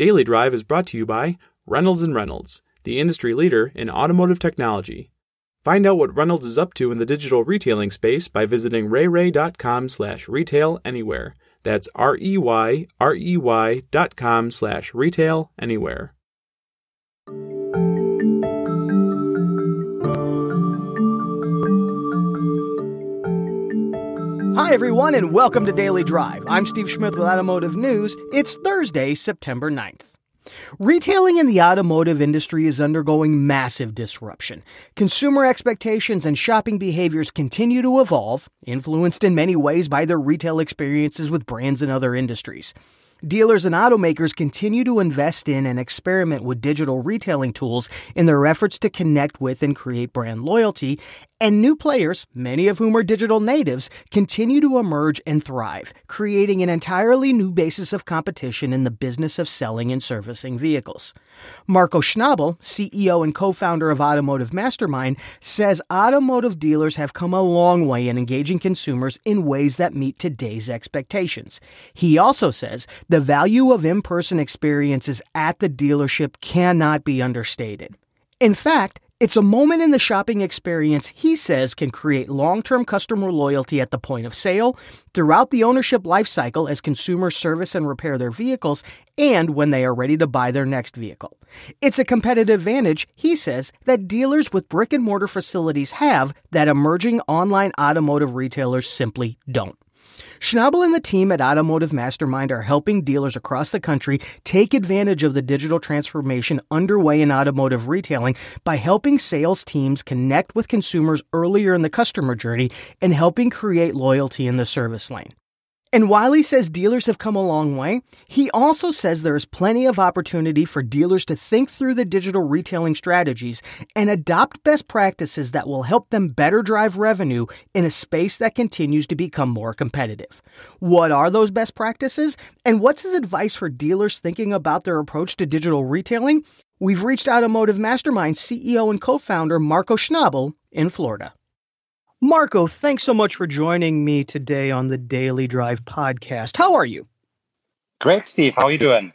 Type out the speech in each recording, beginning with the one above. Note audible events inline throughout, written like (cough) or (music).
Daily Drive is brought to you by Reynolds and Reynolds, the industry leader in automotive technology. Find out what Reynolds is up to in the digital retailing space by visiting reyrey.com slash retail anywhere. That's R-E-Y, R-E-Y dot com slash retail anywhere. Hi, everyone, and welcome to Daily Drive. I'm Steve Smith with Automotive News. It's Thursday, September 9th. Retailing in the automotive industry is undergoing massive disruption. Consumer expectations and shopping behaviors continue to evolve, influenced in many ways by their retail experiences with brands in other industries. Dealers and automakers continue to invest in and experiment with digital retailing tools in their efforts to connect with and create brand loyalty, and new players, many of whom are digital natives, continue to emerge and thrive, creating an entirely new basis of competition in the business of selling and servicing vehicles. Marco Schnabel, CEO and co founder of Automotive Mastermind, says automotive dealers have come a long way in engaging consumers in ways that meet today's expectations. He also says the value of in person experiences at the dealership cannot be understated. In fact, it's a moment in the shopping experience he says can create long term customer loyalty at the point of sale, throughout the ownership lifecycle as consumers service and repair their vehicles, and when they are ready to buy their next vehicle. It's a competitive advantage, he says, that dealers with brick and mortar facilities have that emerging online automotive retailers simply don't. Schnabel and the team at Automotive Mastermind are helping dealers across the country take advantage of the digital transformation underway in automotive retailing by helping sales teams connect with consumers earlier in the customer journey and helping create loyalty in the service lane. And while he says dealers have come a long way, he also says there is plenty of opportunity for dealers to think through the digital retailing strategies and adopt best practices that will help them better drive revenue in a space that continues to become more competitive. What are those best practices? And what's his advice for dealers thinking about their approach to digital retailing? We've reached Automotive Mastermind CEO and co founder Marco Schnabel in Florida. Marco, thanks so much for joining me today on the Daily Drive podcast. How are you? Great, Steve. How are you doing?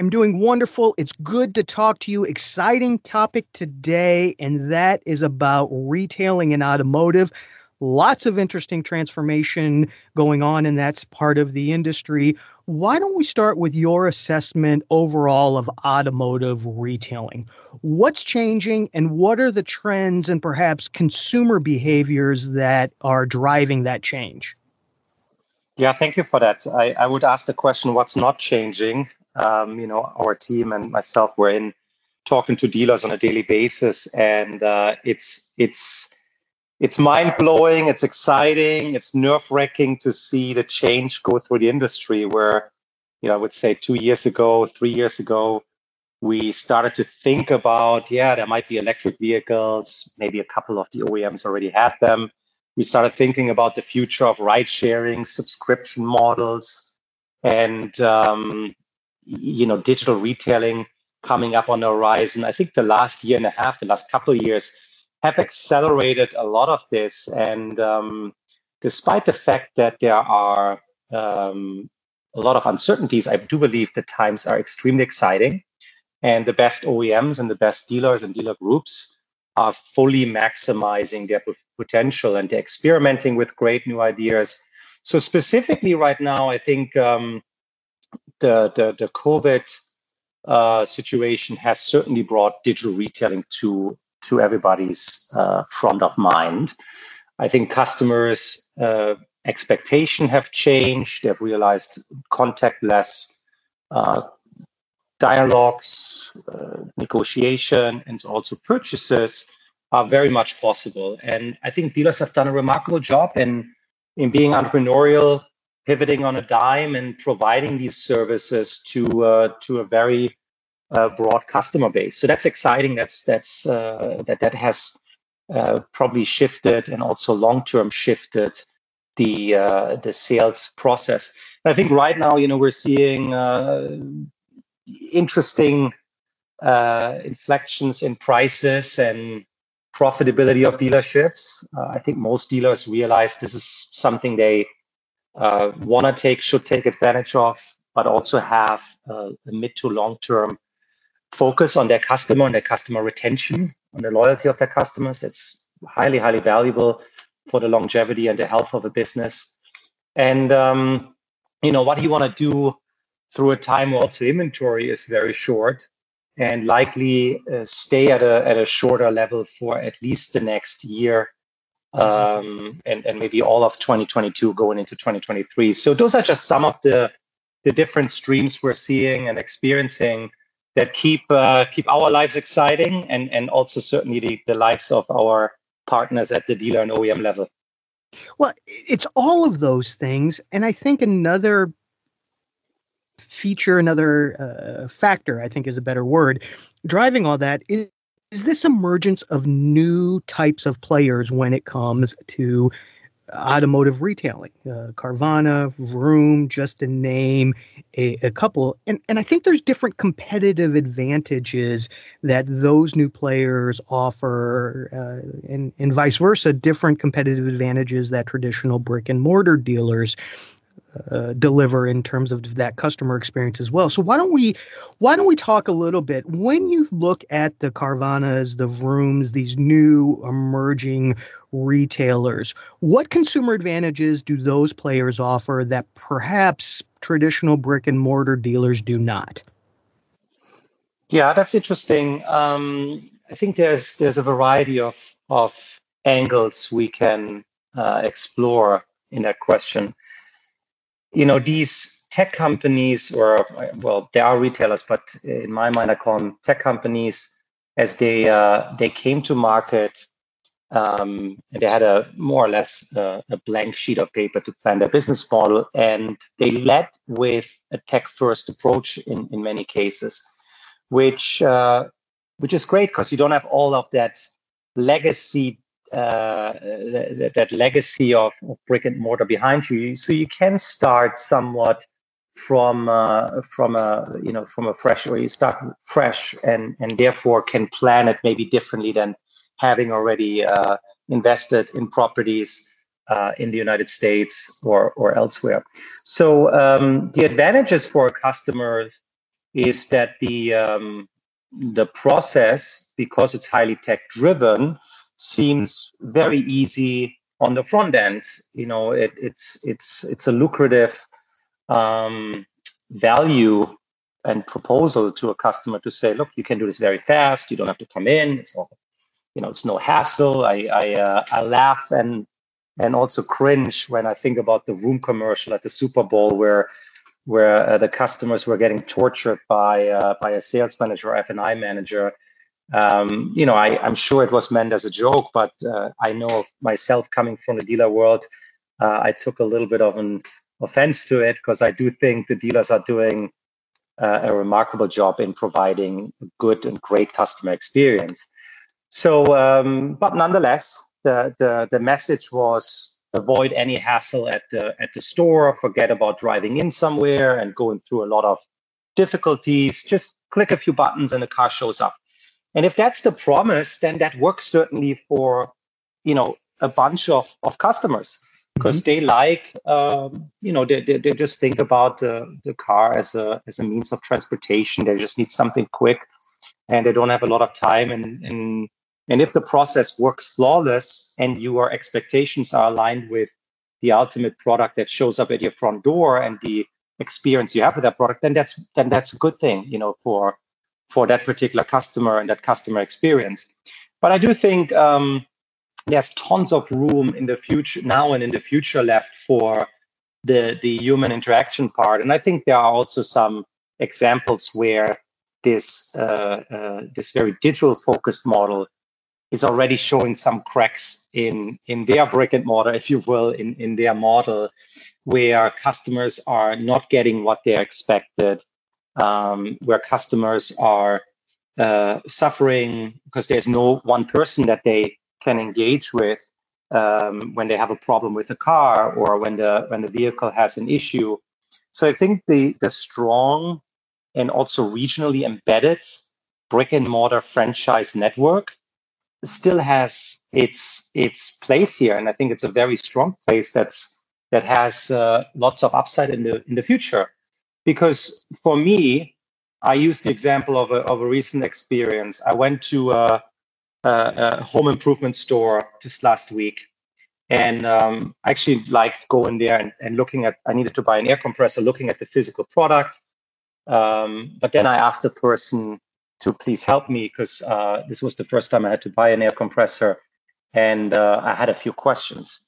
I'm doing wonderful. It's good to talk to you. Exciting topic today, and that is about retailing and automotive. Lots of interesting transformation going on, and that's part of the industry. Why don't we start with your assessment overall of automotive retailing? What's changing, and what are the trends and perhaps consumer behaviors that are driving that change? Yeah, thank you for that. I, I would ask the question what's not changing? Um, you know, our team and myself were in talking to dealers on a daily basis, and uh, it's it's it's mind blowing, it's exciting, it's nerve wracking to see the change go through the industry. Where, you know, I would say two years ago, three years ago, we started to think about, yeah, there might be electric vehicles. Maybe a couple of the OEMs already had them. We started thinking about the future of ride sharing, subscription models, and um, you know, digital retailing coming up on the horizon. I think the last year and a half, the last couple of years have accelerated a lot of this. And um, despite the fact that there are um, a lot of uncertainties, I do believe the times are extremely exciting. And the best OEMs and the best dealers and dealer groups are fully maximizing their potential and they're experimenting with great new ideas. So specifically right now, I think um, the, the, the COVID uh, situation has certainly brought digital retailing to to everybody's uh, front of mind. I think customers' uh, expectation have changed. They've realized contactless uh, dialogues, uh, negotiation, and also purchases are very much possible. And I think dealers have done a remarkable job in in being entrepreneurial, pivoting on a dime, and providing these services to uh, to a very uh, broad customer base. So that's exciting. That's that's uh, that that has uh, probably shifted and also long term shifted the uh, the sales process. I think right now, you know, we're seeing uh, interesting uh, inflections in prices and profitability of dealerships. I think most dealers realize this is something they want to take, should take advantage of. but also have a mid to long term focus on their customer and their customer retention, on the loyalty of their customers. It's highly, highly valuable for the longevity and the health of a business. And um, you know what you want to do through a time where also inventory is very short and likely uh, stay at a at a shorter level for at least the next year um, and and maybe all of 2022 going into 2023. So those are just some of the the different streams we're seeing and experiencing that keep uh, keep our lives exciting and and also certainly the, the lives of our partners at the dealer and OEM level. Well, it's all of those things, and I think another feature, another uh, factor, I think is a better word, driving all that is, is this emergence of new types of players when it comes to automotive retailing. Uh, Carvana, Vroom, just to name a, a, couple. And, and I think there's different competitive advantages that those new players offer, uh, and, and vice versa, different competitive advantages that traditional brick and mortar dealers uh, deliver in terms of that customer experience as well. So why don't we why don't we talk a little bit when you look at the Carvanas, the Vrooms, these new emerging retailers, what consumer advantages do those players offer that perhaps traditional brick and mortar dealers do not? Yeah, that's interesting. Um, I think there's there's a variety of of angles we can uh, explore in that question you know, these tech companies, or well, they are retailers, but in my mind, I call them tech companies, as they uh, they came to market. Um, and they had a more or less uh, a blank sheet of paper to plan their business model, and they led with a tech-first approach in, in many cases, which uh, which is great because you don't have all of that legacy uh, that, that, legacy of, of, brick and mortar behind you. So you can start somewhat from uh, from a you know from a fresh or you start fresh and and therefore can plan it maybe differently than having already uh, invested in properties uh, in the United States or or elsewhere. So um, the advantages for customers is that the um, the process because it's highly tech driven seems very easy on the front end. You know, it, it's it's it's a lucrative um, value and proposal to a customer to say, look, you can do this very fast. You don't have to come in. It's all, you know, it's no hassle. I I, uh, I laugh and and also cringe when I think about the Vroom commercial at the Super Bowl where where uh, the customers were getting tortured by uh, by a sales manager or F&I manager um, you know, I, am sure it was meant as a joke, but uh, I know myself coming from the dealer world, uh, I took a little bit of an offense to it because I do think the dealers are doing uh, a remarkable job in providing a good and great customer experience. So, um, but nonetheless, the, the the message was avoid any hassle at the at the store. Forget about driving in somewhere and going through a lot of difficulties. Just click a few buttons and the car shows up. And if that's the promise, then that works certainly for, you know, a bunch of, of customers because mm-hmm. they like, um, you know, they, they, they just think about the, the car as a, as a means of transportation. They just need something quick and they don't have a lot of time. And, and, and if the process works flawless and your expectations are aligned with the ultimate product that shows up at your front door and the experience you have with that product, then that's, then that's a good thing, you know, for, for that particular customer and that customer experience. But I do think um, there's tons of room in the future now and in the future left for the the human interaction part. And I think there are also some examples where this uh, uh, this very digital focused model is already showing some cracks in in their brick and mortar, if you will, in in their model, where customers are not getting what they expected um, where customers are uh, suffering because there's no one person that they can engage with um, when they have a problem with the car or when the when the vehicle has an issue. So I think the the strong and also regionally embedded brick and mortar franchise network still has its its place here, and I think it's a very strong place that's that has uh, lots of upside in the in the future because for me, I use the example of a, of a recent experience. I went to a, a, a home improvement store just last week and um, I actually liked going there and, and, looking at, I needed to buy an air compressor, looking at the physical product. Um, but then I asked the person to please help me because uh, this was the first time I had to buy an air compressor. And uh, I had a few questions.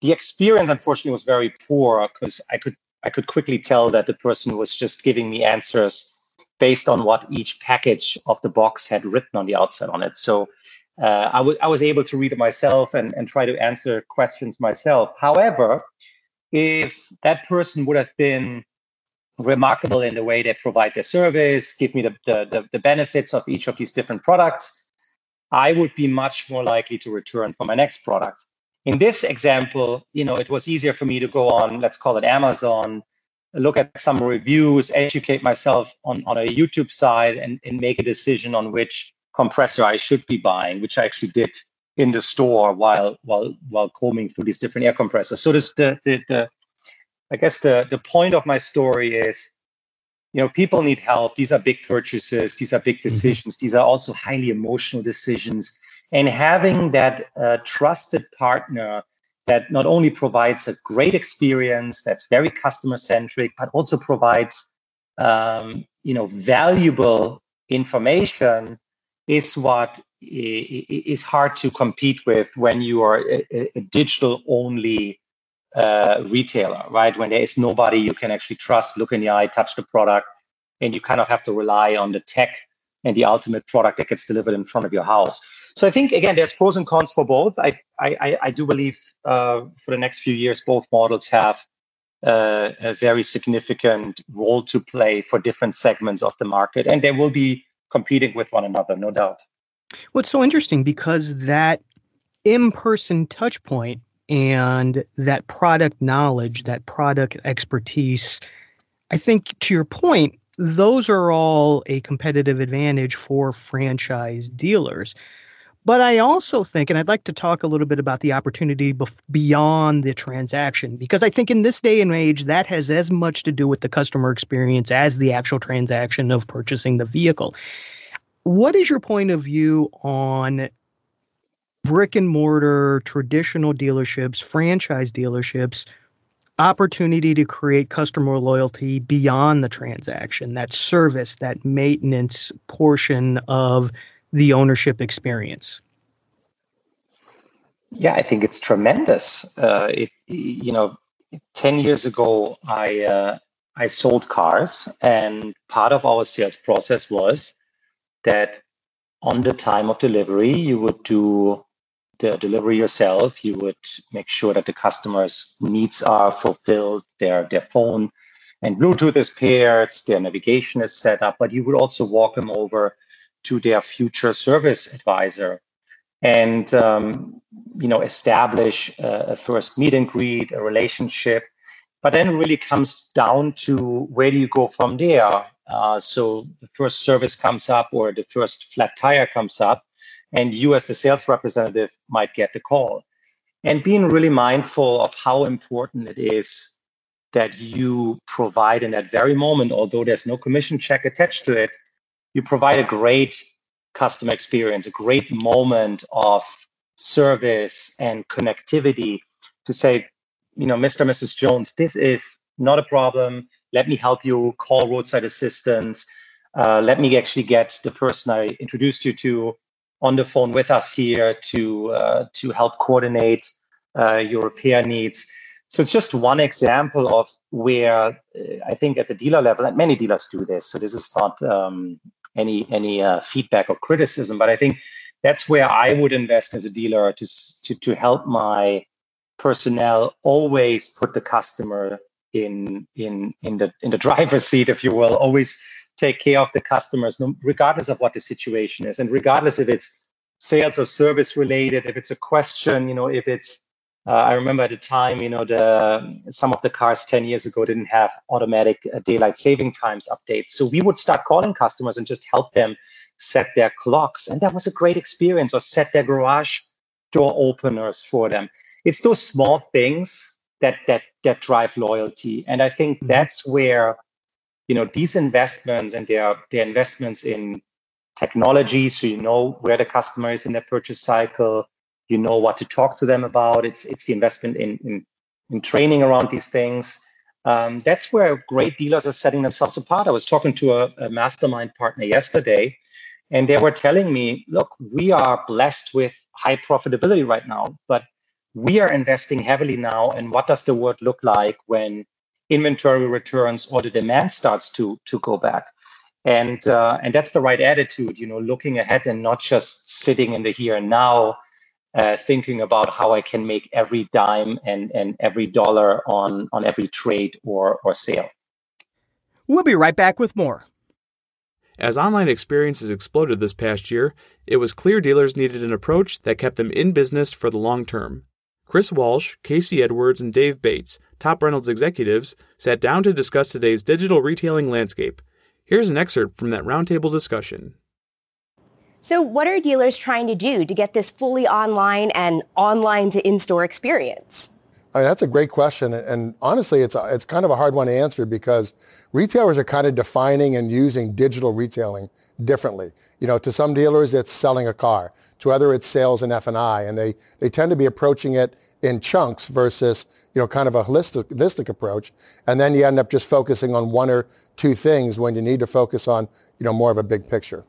The experience, unfortunately, was very poor because I could I could quickly tell that the person was just giving me answers based on what each package of the box had written on the outside on it. So uh, I, w- I was able to read it myself and, and try to answer questions myself. However, if that person would have been remarkable in the way they provide their service, give me the, the, the, benefits of each of these different products, I would be much more likely to return for my next product. In this example, you know, it was easier for me to go on, let's call it Amazon, look at some reviews, educate myself on, on a YouTube side and, and make a decision on which compressor I should be buying, which I actually did in the store while while while combing through these different air compressors. So this the the, the I guess the the point of my story is, you know, people need help. These are big purchases. These are big mm-hmm. decisions. Mm-hmm. These are also highly emotional decisions. And having that uh, trusted partner that not only provides a great experience that's very customer centric, but also provides um, you know valuable information is what is hard to compete with when you are a, a digital only uh, retailer, right? When there is nobody you can actually trust, look in the eye, touch the product, and you kind of have to rely on the tech and the ultimate product that gets delivered in front of your house. So I think again, there's pros and cons for both. I I, I do believe uh, for the next few years, both models have uh, a very significant role to play for different segments of the market, and they will be competing with one another, no doubt. What's so interesting because that in-person touch point and that product knowledge, that product expertise, I think to your point, those are all a competitive advantage for franchise dealers. But I also think, and I'd like to talk a little bit about the opportunity bef- beyond the transaction, because I think in this day and age, that has as much to do with the customer experience as the actual transaction of purchasing the vehicle. What is your point of view on brick and mortar, traditional dealerships, franchise dealerships, opportunity to create customer loyalty beyond the transaction, that service, that maintenance portion of the ownership experience? Yeah, I think it's tremendous. Uh, it, you know, ten years ago, I uh, I sold cars, and part of our sales process was that on the time of delivery, you would do the delivery yourself. You would make sure that the customer's needs are fulfilled, their their phone and Bluetooth is paired, their navigation is set up, but you would also walk them over to their future service advisor and um, you know establish a, a, first meet and greet a relationship but then it really comes down to where do you go from there uh, so the first service comes up or the first flat tire comes up and you as the sales representative might get the call and being really mindful of how important it is that you provide in that very moment although there's no commission check attached to it you provide a great customer experience, a great moment of service and connectivity to say, you know, Mr. Mrs. Jones, this is not a problem. Let me help you call roadside assistance. Uh, let me actually get the person I introduced you to on the phone with us here to uh, to help coordinate uh, your repair needs. So it's just one example of where uh, I think at the dealer level, and many dealers do this. So this is not um, any any uh, feedback or criticism. But I think that's where I would invest as a dealer to to to help my personnel always put the customer in in in the in the driver's seat, if you will. Always take care of the customers, regardless of what the situation is, and regardless if it's sales or service related, if it's a question, you know, if it's uh, I remember at the time, you know, the some of the cars 10 years ago didn't have automatic uh, daylight saving times updates. So we would start calling customers and just help them set their clocks. And that was a great experience, or set their garage door openers for them. It's those small things that that that drive loyalty. And I think mm-hmm. that's where you know these investments and their their investments in technology so you know where the customer is in their purchase cycle you know what to talk to them about. It's it's the investment in in, in training around these things. Um, that's where great dealers are setting themselves apart. I was talking to a, a mastermind partner yesterday and they were telling me look we are blessed with high profitability right now but we are investing heavily now and what does the world look like when inventory returns or the demand starts to to go back. And uh, and that's the right attitude you know looking ahead and not just sitting in the here and now uh, thinking about how i can make every dime and and every dollar on on every trade or or sale. We'll be right back with more. As online experiences exploded this past year, it was clear dealers needed an approach that kept them in business for the long term. Chris Walsh, Casey Edwards, and Dave Bates, top Reynolds executives, sat down to discuss today's digital retailing landscape. Here's an excerpt from that roundtable discussion. So, what are dealers trying to do to get this fully online and online to in store experience? I mean, that's a great question. And honestly, it's, it's kind of a hard one to answer because retailers are kind of defining and using digital retailing differently. You know, to some dealers, it's selling a car. To other, it's sales and F&I. And they, they tend to be approaching it in chunks versus, you know, kind of a holistic, holistic approach. And then you end up just focusing on one or two things when you need to focus on, you know, more of a big picture.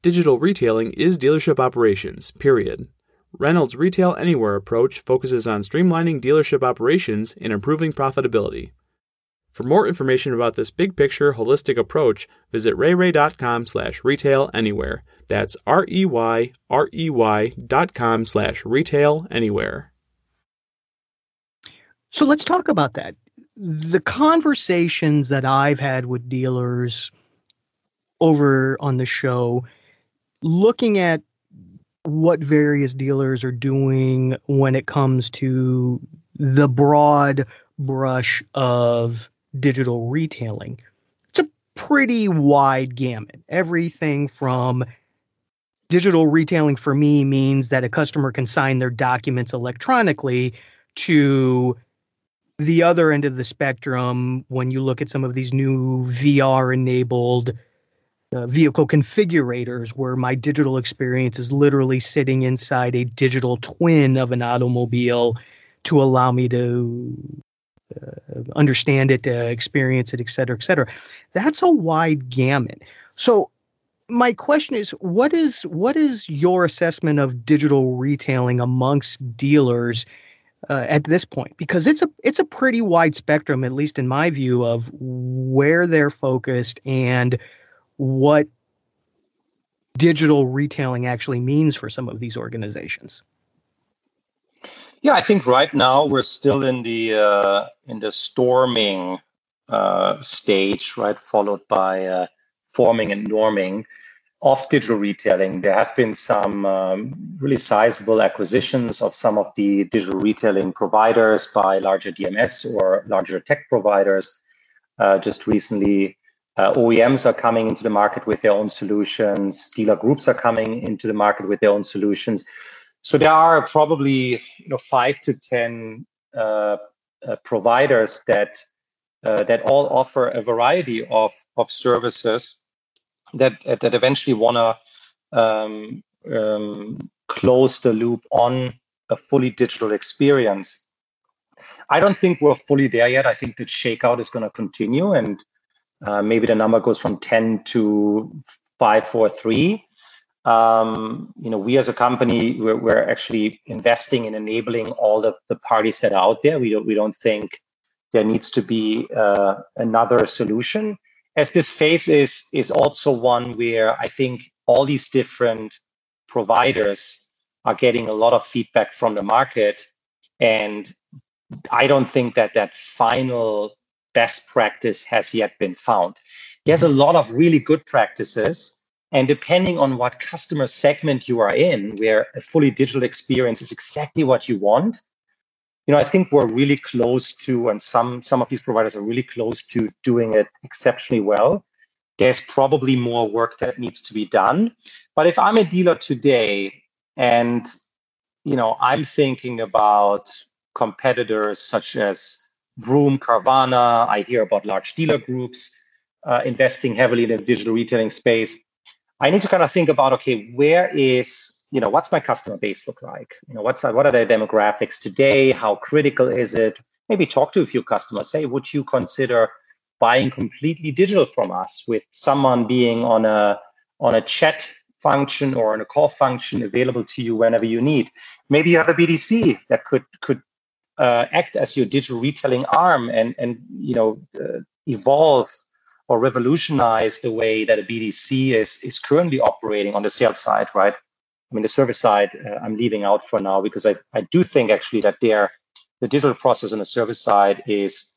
Digital retailing is dealership operations, period. Reynolds' Retail Anywhere approach focuses on streamlining dealership operations and improving profitability. For more information about this big picture holistic approach, visit reyrey.com slash retail anywhere. That's R-E-Y-R-E-Y dot com slash retail anywhere. So let's talk about that. The conversations that I've had with dealers over on the show, looking at what various dealers are doing when it comes to the broad brush of digital retailing. It's a pretty wide gamut. Everything from digital retailing for me means that a customer can sign their documents electronically to the other end of the spectrum when you look at some of these new VR enabled uh, vehicle configurators where my digital experience is literally sitting inside a digital twin of an automobile to allow me to understand it, uh, experience it, et cetera, et cetera. That's a wide gamut. So my question is what is what is your assessment of digital retailing amongst dealers uh, at this point because it's a it's a pretty wide spectrum at least in my view of where they're focused and what digital retailing actually means for some of these organizations yeah, I think right now we're still in the uh, in the storming uh, stage, right, followed by uh, forming and norming of digital retailing. There have been some um, really sizable acquisitions of some of the digital retailing providers by larger DMS or larger tech providers. Uh, just recently, uh, OEMs are coming into the market with their own solutions. Dealer groups are coming into the market with their own solutions. So there are probably you know five to ten uh, uh, providers that uh, that all offer a variety of of services that that eventually want to um, um, close the loop on a fully digital experience. I don't think we're fully there yet. I think the shakeout is going to continue, and uh, maybe the number goes from ten to five, four, three um, you know, we as a company, we're, we're, actually investing in enabling all the, the parties that are out there. We don't, we don't think there needs to be uh, another solution. As this phase is is also one where I think all these different providers are getting a lot of feedback from the market, and I don't think that that final best practice has yet been found. There's a lot of really good practices and depending on what customer segment you are in, where a fully digital experience is exactly what you want, you know, I think we're really close to, and some some of these providers are really close to doing it exceptionally well. There's probably more work that needs to be done. But if I'm a dealer today and you know I'm thinking about competitors such as Vroom, Carvana. I hear about large dealer groups uh, investing heavily in the digital retailing space. I need to kind of think about okay, where is you know what's my customer base look like? You know, what's what are their demographics today? How critical is it? Maybe talk to a few customers. Say, would you consider buying completely digital from us with someone being on a on a chat function or on a call function available to you whenever you need. Maybe you have a BDC that could could uh, act as your digital retailing arm and and you know uh, evolve or revolutionize the way that a BDC is is currently operating on the sales side, right? I mean, the service side uh, I'm leaving out for now because I, I do think actually that there the digital process on the service side is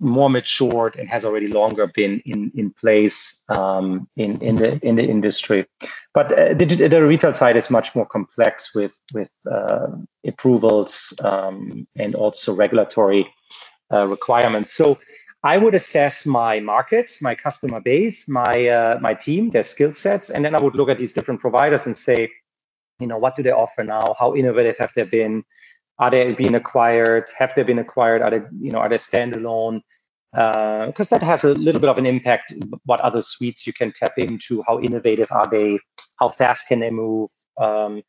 more matured and has already longer been in in place um, in in the in the industry. But uh, the, the, retail side is much more complex with with uh, approvals um, and also regulatory uh, requirements. So I would assess my markets, my customer base, my uh, my team, their skill sets, and then I would look at these different providers and say, you know, what do they offer now? How innovative have they been? Are they being acquired? Have they been acquired? Are they, you know, are they standalone? Because uh, that has a little bit of an impact. What other suites you can tap into? How innovative are they? How fast can they move? Um,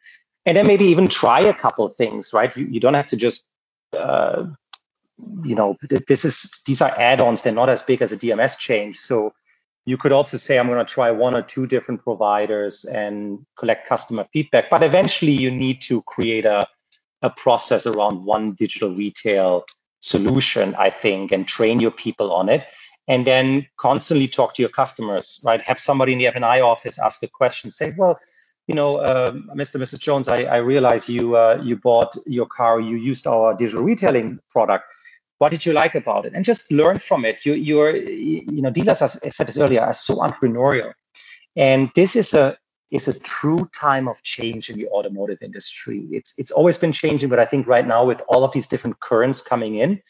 and then maybe even try a couple of things, right? You, you don't have to just, uh, you know, this is these are add-ons. They're not as big as a DMS change, so you could also say i'm going to try one or two different providers and collect customer feedback but eventually you need to create a, a process around one digital retail solution, I think, and train your people on it. And then constantly talk to your customers, right? Have somebody in the F&I office ask a question, say, well, you know, uh, Mr. Mr. Jones, I, I realize you uh, you bought your car, you used our digital retailing product. What did you like about it? And just learn from it. You you're you know, dealers, as I said this earlier, are so entrepreneurial, and this is a is a true time of change in the automotive industry. It's it's always been changing, but I think right now with all of these different currents coming in,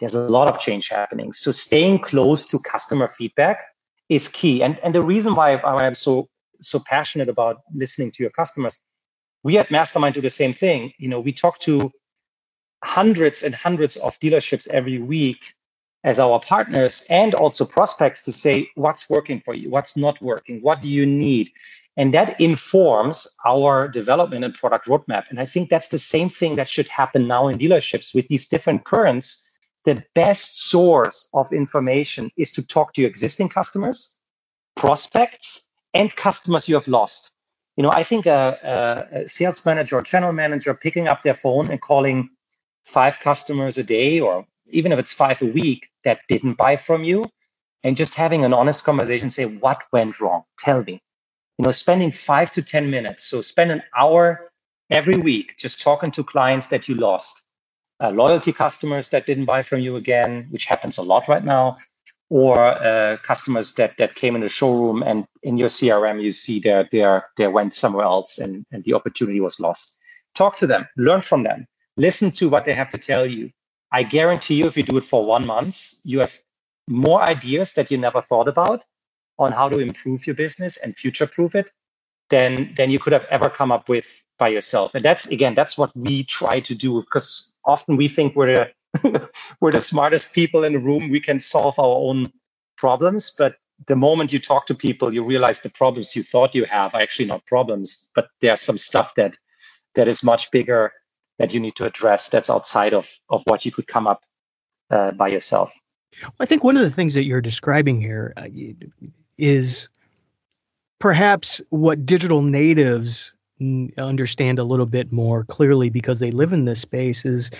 there's a lot of change happening. So staying close to customer feedback is key. And and the reason why, I'm so so passionate about listening to your customers, we at Mastermind do the same thing. You know, we talk to hundreds and hundreds of dealerships every week as our partners and also prospects to say what's working for you, what's not working, what do you need and that informs our development and product roadmap. And I think that's the same thing that should happen now in dealerships with these different currents. The best source of information is to talk to your existing customers, prospects, and customers you have lost. You know, I think a, a, sales manager or channel manager picking up their phone and calling five customers a day, or even if it's five a week that didn't buy from you, and just having an honest conversation, say, what went wrong? Tell me you know, spending five to 10 minutes. So spend an hour every week just talking to clients that you lost, uh, loyalty customers that didn't buy from you again, which happens a lot right now, or uh, customers that that came in the showroom and in your CRM you see they they they went somewhere else and, and the opportunity was lost. Talk to them, learn from them, listen to what they have to tell you. I guarantee you, if you do it for one month, you have more ideas that you never thought about on how to improve your business and future proof it than than you could have ever come up with by yourself and that's again that's what we try to do because often we think we're the, (laughs) we're the smartest people in the room we can solve our own problems but the moment you talk to people you realize the problems you thought you have are actually not problems but there's some stuff that that is much bigger that you need to address that's outside of of what you could come up uh, by yourself. I think one of the things that you're describing here, uh, is perhaps what digital natives understand a little bit more clearly because they live in this space is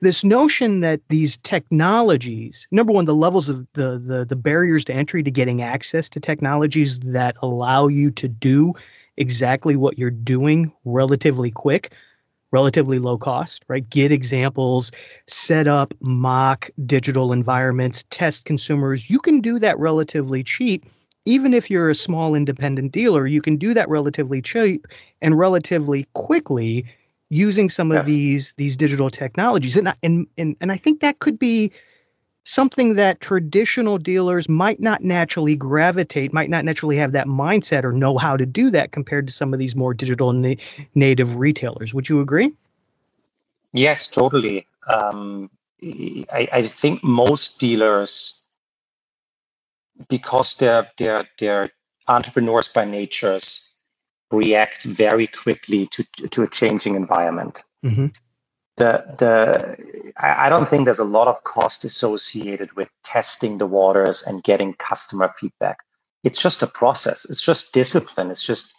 this notion that these technologies number one the levels of the, the the barriers to entry to getting access to technologies that allow you to do exactly what you're doing relatively quick relatively low cost right get examples set up mock digital environments test consumers you can do that relatively cheap even if you're a small independent dealer, you can do that relatively cheap and relatively quickly using some yes. of these these digital technologies. And, and and and I think that could be something that traditional dealers might not naturally gravitate, might not naturally have that mindset or know how to do that compared to some of these more digital na- native retailers. Would you agree? Yes, totally. Um, I, I think most dealers, because they're they're they're entrepreneurs by natures, react very quickly to to a changing environment. Mm-hmm. The the I, don't think there's a lot of cost associated with testing the waters and getting customer feedback. It's just a process. It's just discipline. It's just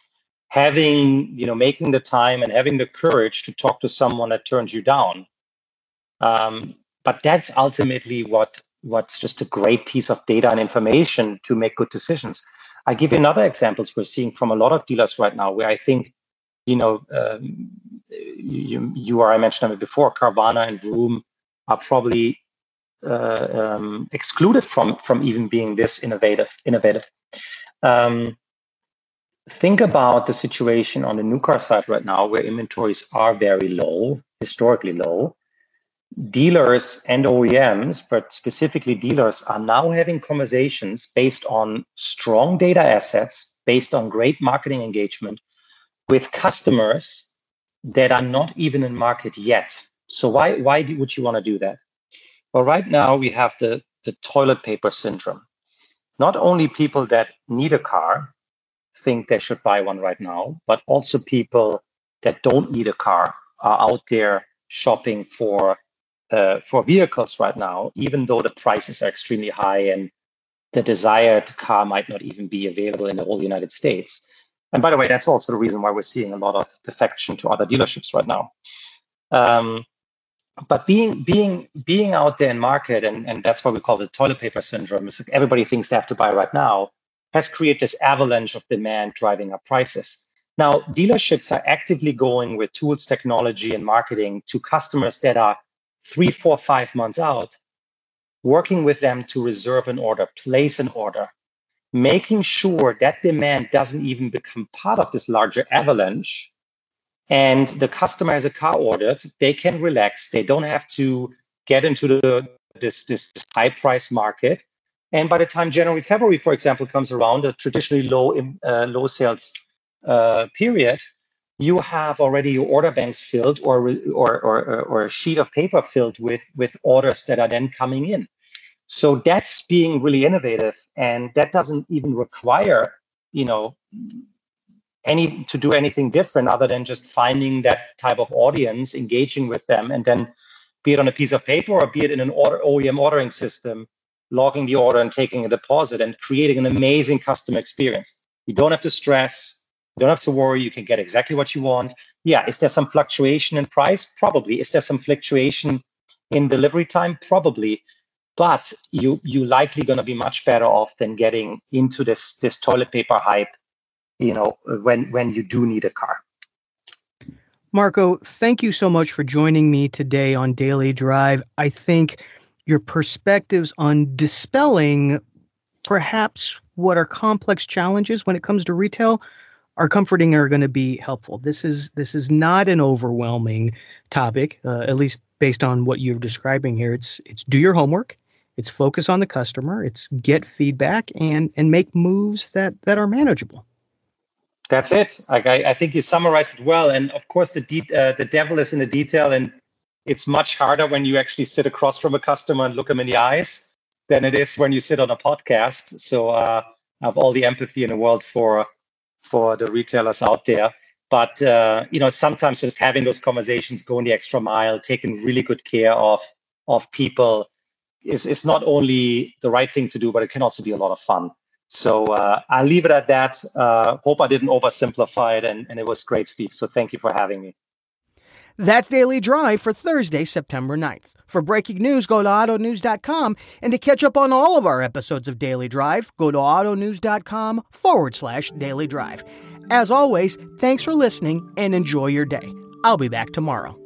having you know making the time and having the courage to talk to someone that turns you down um, but that's ultimately what what's just a great piece of data and information to make good decisions i give you another examples we're seeing from a lot of dealers right now where i think you know um, you, you are i mentioned it before carvana and vroom are probably uh, um, excluded from from even being this innovative innovative um, think about the situation on the new car side right now where inventories are very low, historically low. Dealers and OEMs, but specifically dealers, are now having conversations based on strong data assets, based on great marketing engagement with customers that are not even in market yet. So why why would you want to do that? Well, right now we have the the toilet paper syndrome. Not only people that need a car, think they should buy one right now, but also people that don't need a car are out there shopping for uh, for vehicles right now, even though the prices are extremely high and the desired car might not even be available in the whole United States. And by the way, that's also the reason why we're seeing a lot of defection to other dealerships right now. Um, but being being being out there in market, and, and that's what we call the toilet paper syndrome. Is like everybody thinks they have to buy right now has created this avalanche of demand driving up prices. Now, dealerships are actively going with tools, technology, and marketing to customers that are three, four, five months out, working with them to reserve an order, place an order, making sure that demand doesn't even become part of this larger avalanche. And the customer has a car ordered, they can relax. They don't have to get into the this, this, this high price market and by the time January, February, for example, comes around, a traditionally low uh, low sales uh, period, you have already your order banks filled or, or, or, or a sheet of paper filled with, with orders that are then coming in. So that's being really innovative. And that doesn't even require, you know, any to do anything different other than just finding that type of audience, engaging with them, and then be it on a piece of paper or be it in an order, OEM ordering system, logging the order and taking a deposit and creating an amazing customer experience. You don't have to stress, you don't have to worry, you can get exactly what you want. Yeah, is there some fluctuation in price? Probably. Is there some fluctuation in delivery time? Probably. But you you likely going to be much better off than getting into this this toilet paper hype, you know, when when you do need a car. Marco, thank you so much for joining me today on Daily Drive. I think your perspectives on dispelling perhaps what are complex challenges when it comes to retail are comforting and are going to be helpful. This is this is not an overwhelming topic, uh, at least based on what you're describing here. It's it's do your homework, it's focus on the customer, it's get feedback and and make moves that that are manageable. That's it. Like I, I think you summarized it well. And of course, the de- uh, the devil is in the detail. And it's much harder when you actually sit across from a customer and look them in the eyes than it is when you sit on a podcast. So uh, I have all the empathy in the world for for the retailers out there. But uh, you know, sometimes just having those conversations, going the extra mile, taking really good care of of people is is not only the right thing to do, but it can also be a lot of fun. So uh, I'll leave it at that. Uh, hope I didn't oversimplify it, and, and it was great, Steve. So thank you for having me. That's Daily Drive for Thursday, September 9th. For breaking news, go to autonews.com. And to catch up on all of our episodes of Daily Drive, go to autonews.com forward slash daily drive. As always, thanks for listening and enjoy your day. I'll be back tomorrow.